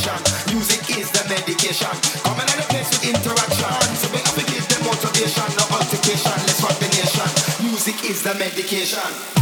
nation. Music is the medication. Coming on the place with interaction. So we have to give them motivation, no altercation. Let's rock the nation. Music is the medication.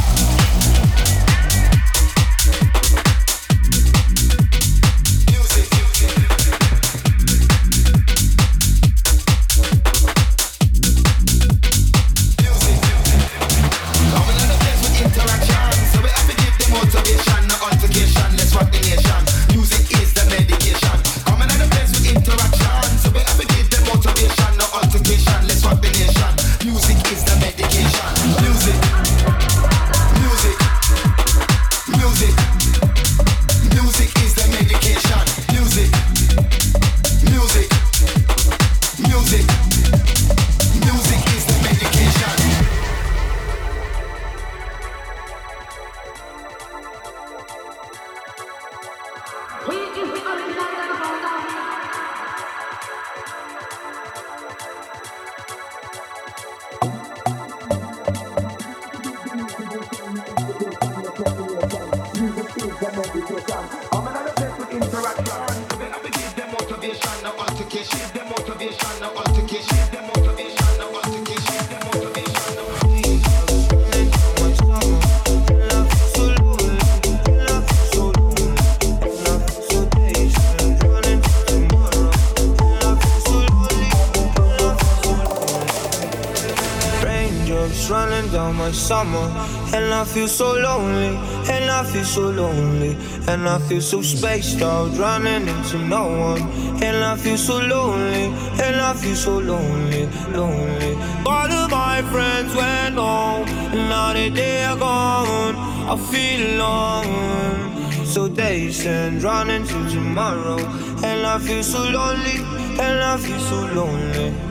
And I feel so lonely, and I feel so lonely, and I feel so spaced out, running into no one. And I feel so lonely, and I feel so lonely, lonely. All of my friends went home, and now that they are gone, I feel alone. So they send running to tomorrow, and I feel so lonely, and I feel so lonely.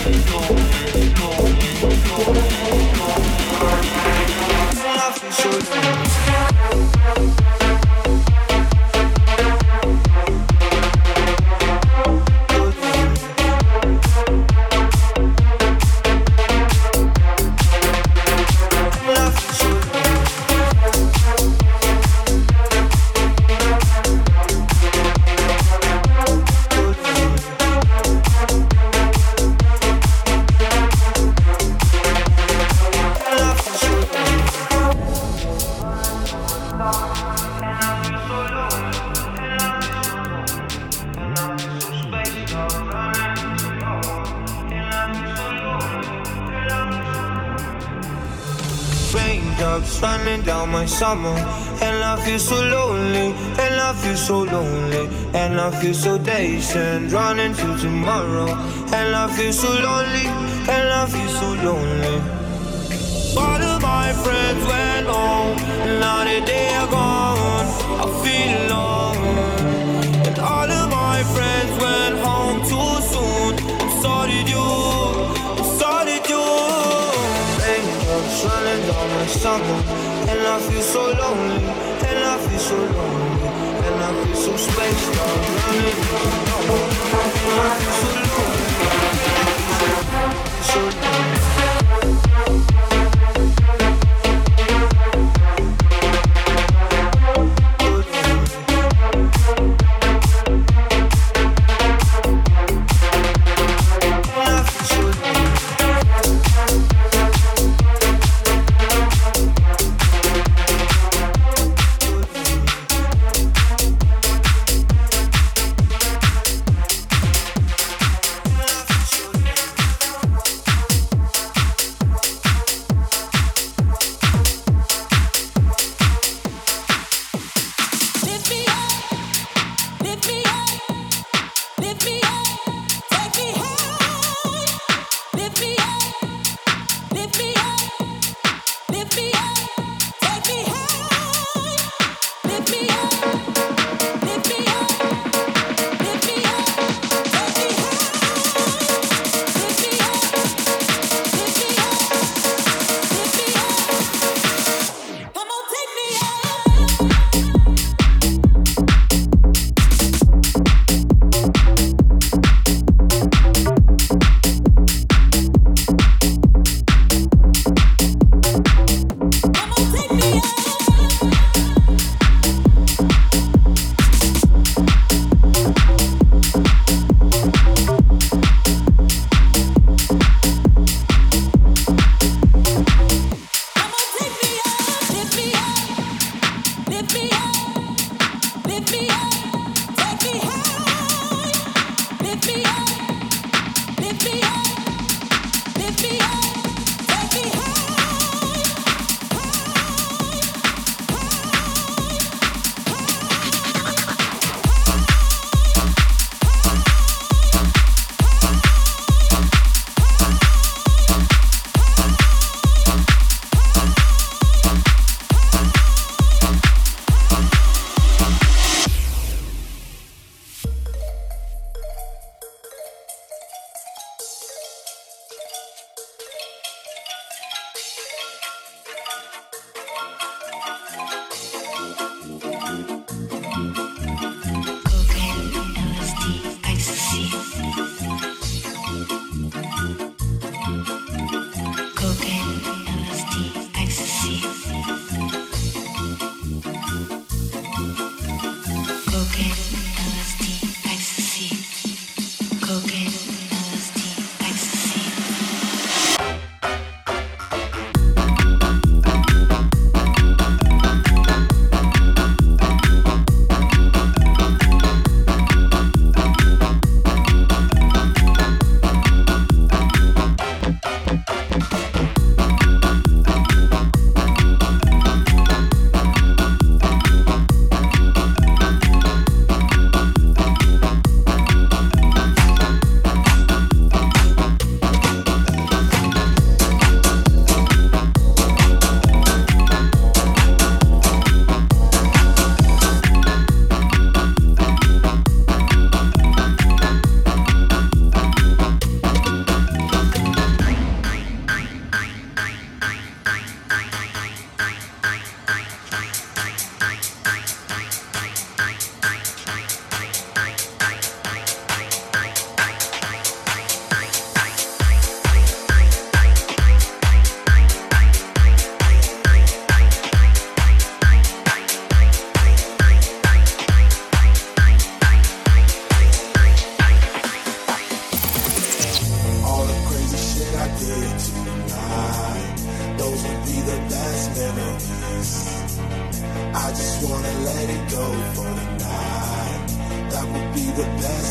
Feel so summer. And I feel so lonely And I feel so lonely. And I feel so dazed running to tomorrow. And I feel so lonely And I feel so lonely. All of my friends went home now that they are gone I feel alone. And all of my friends went home too soon. And so did you And so did you. Running down my summer and I feel so lonely, and I feel so lonely, and I feel so spaced out. And I feel so lonely, and I feel so lonely. Thank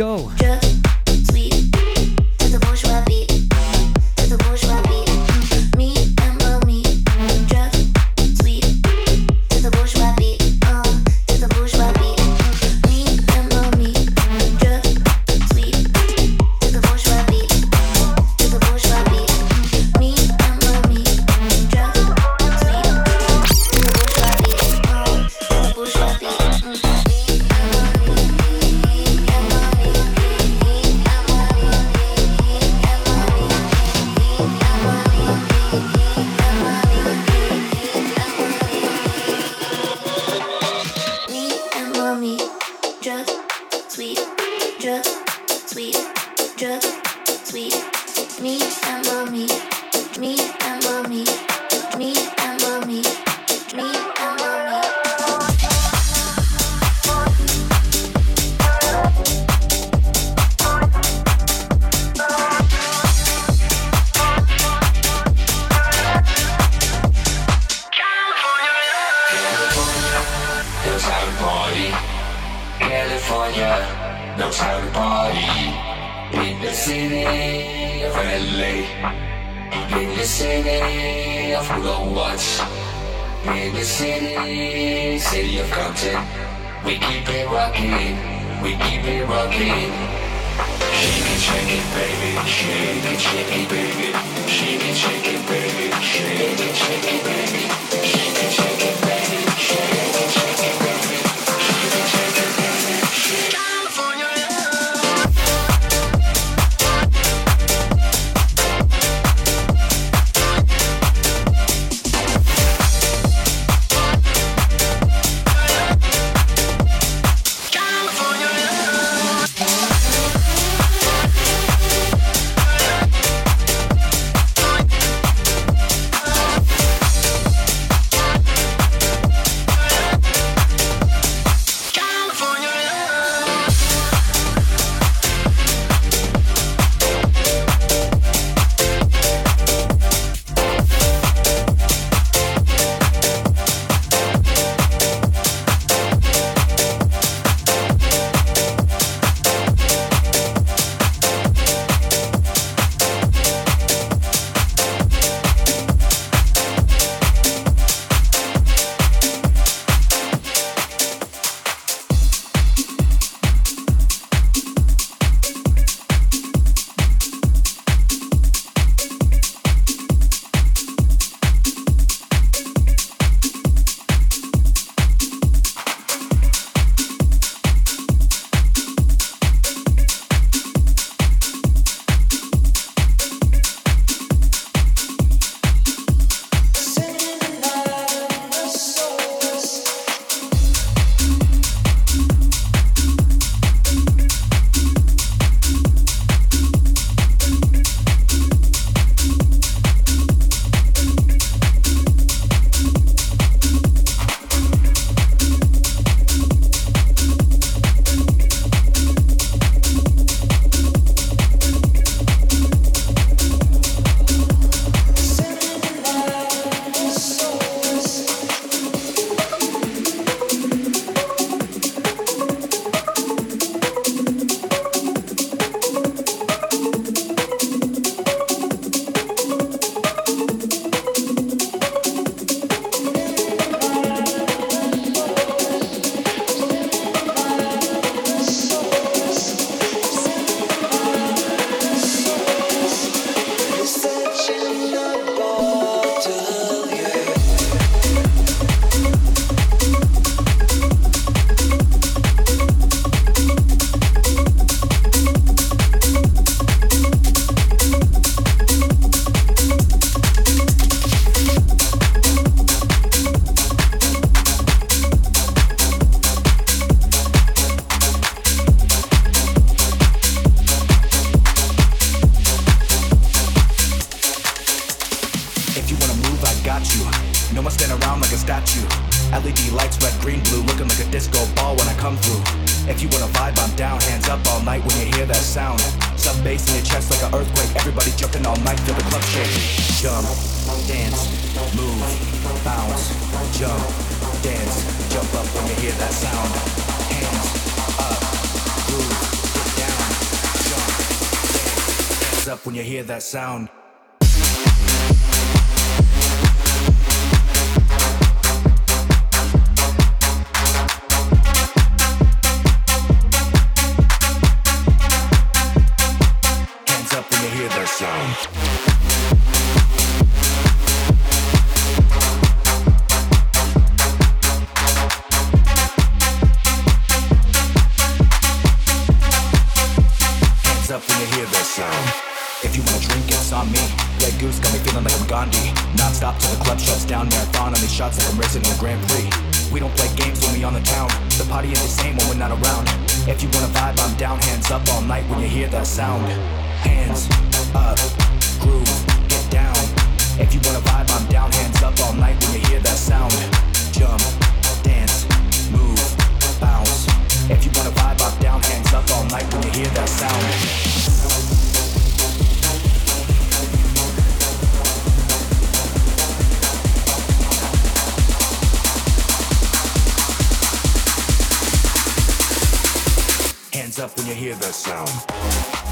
go. Who don't watch. In the city, city of Compton, we keep it rocking, we keep it rocking. Shake it, shake it, baby, shake it, shake it, baby, shake it, shake it, baby, shake it, shake it, baby. Shake it, shake it, baby. mic, feel the club shake. Jump, dance, move, bounce, jump, dance, jump up when you hear that sound. Hands up, move get down, jump, dance, dance up when you hear that sound. up when you hear that sound.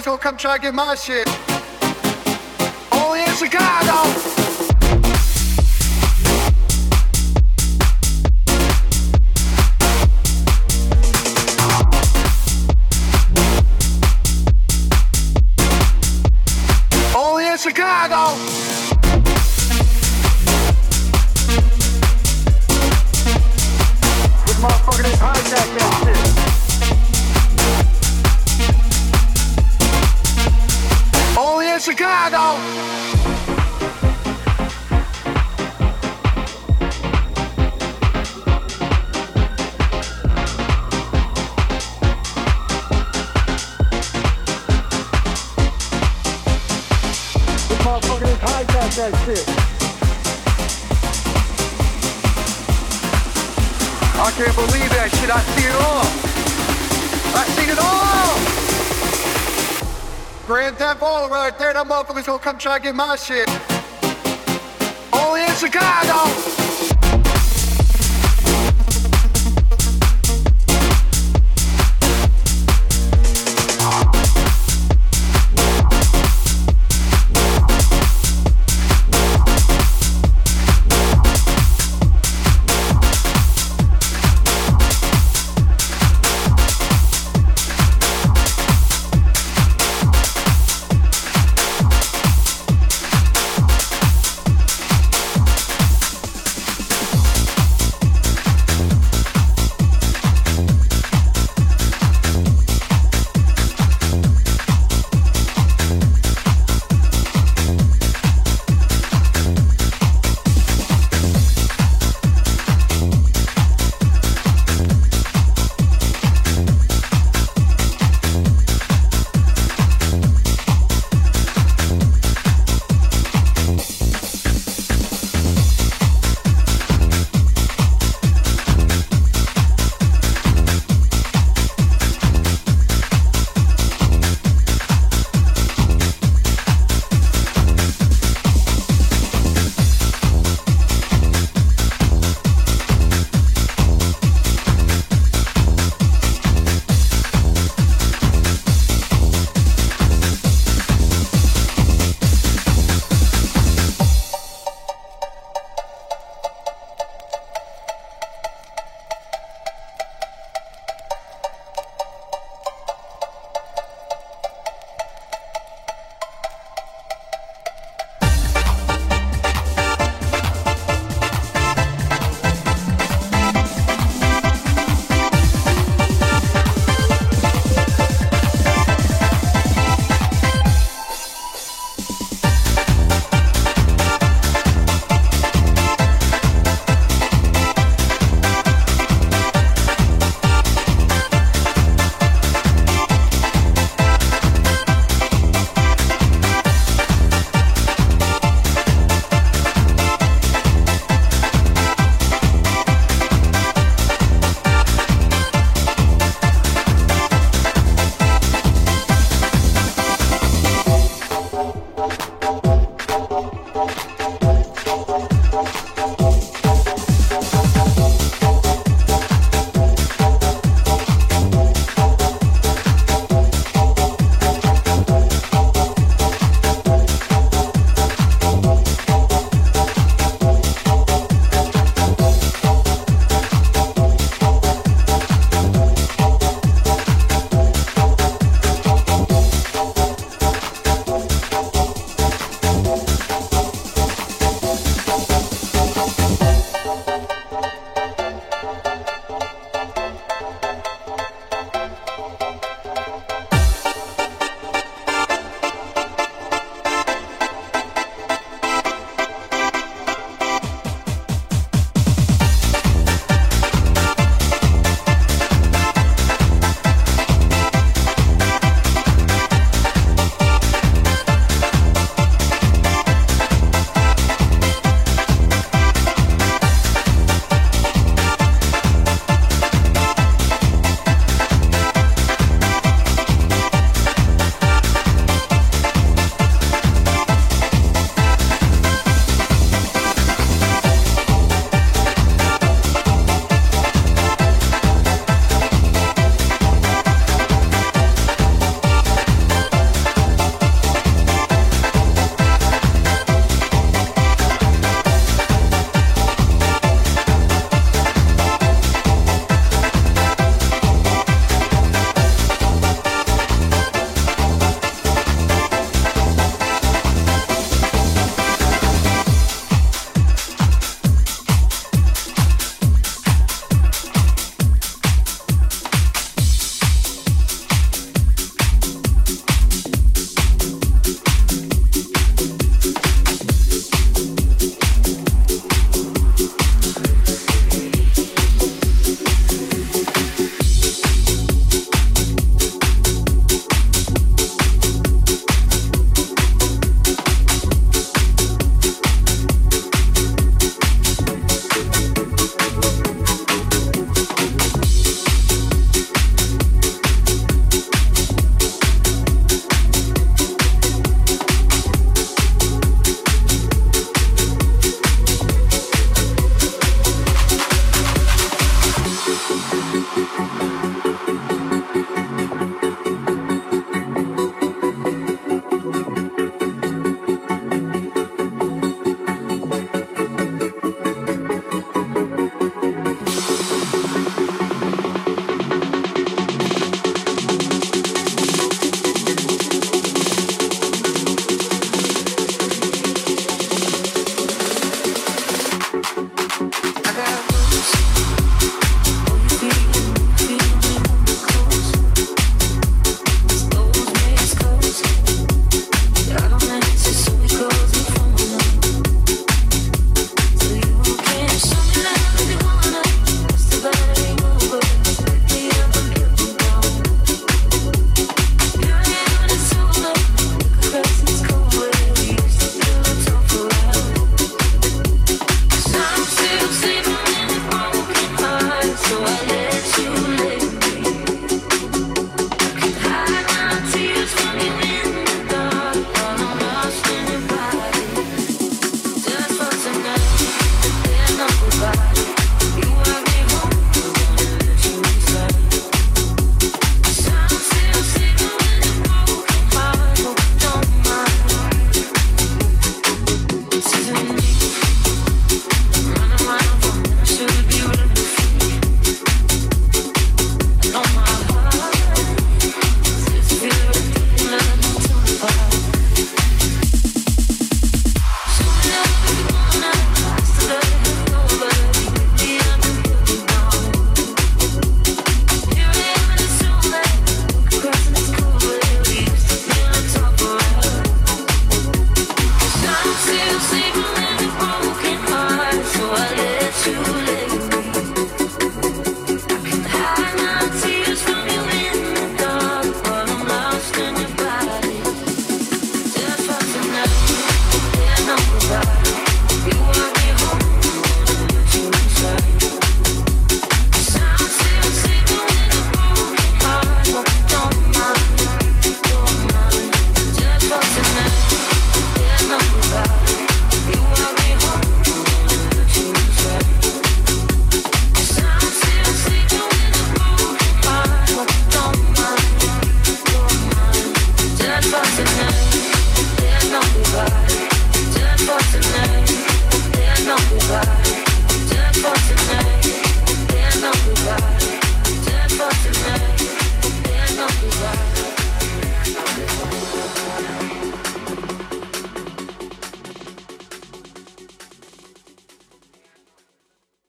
Motherfucker's gonna come try to get my shit. Only in Chicago. Chicago. Right there. That motherfucker's gonna come try to get my shit. Oh, Only in Chicago.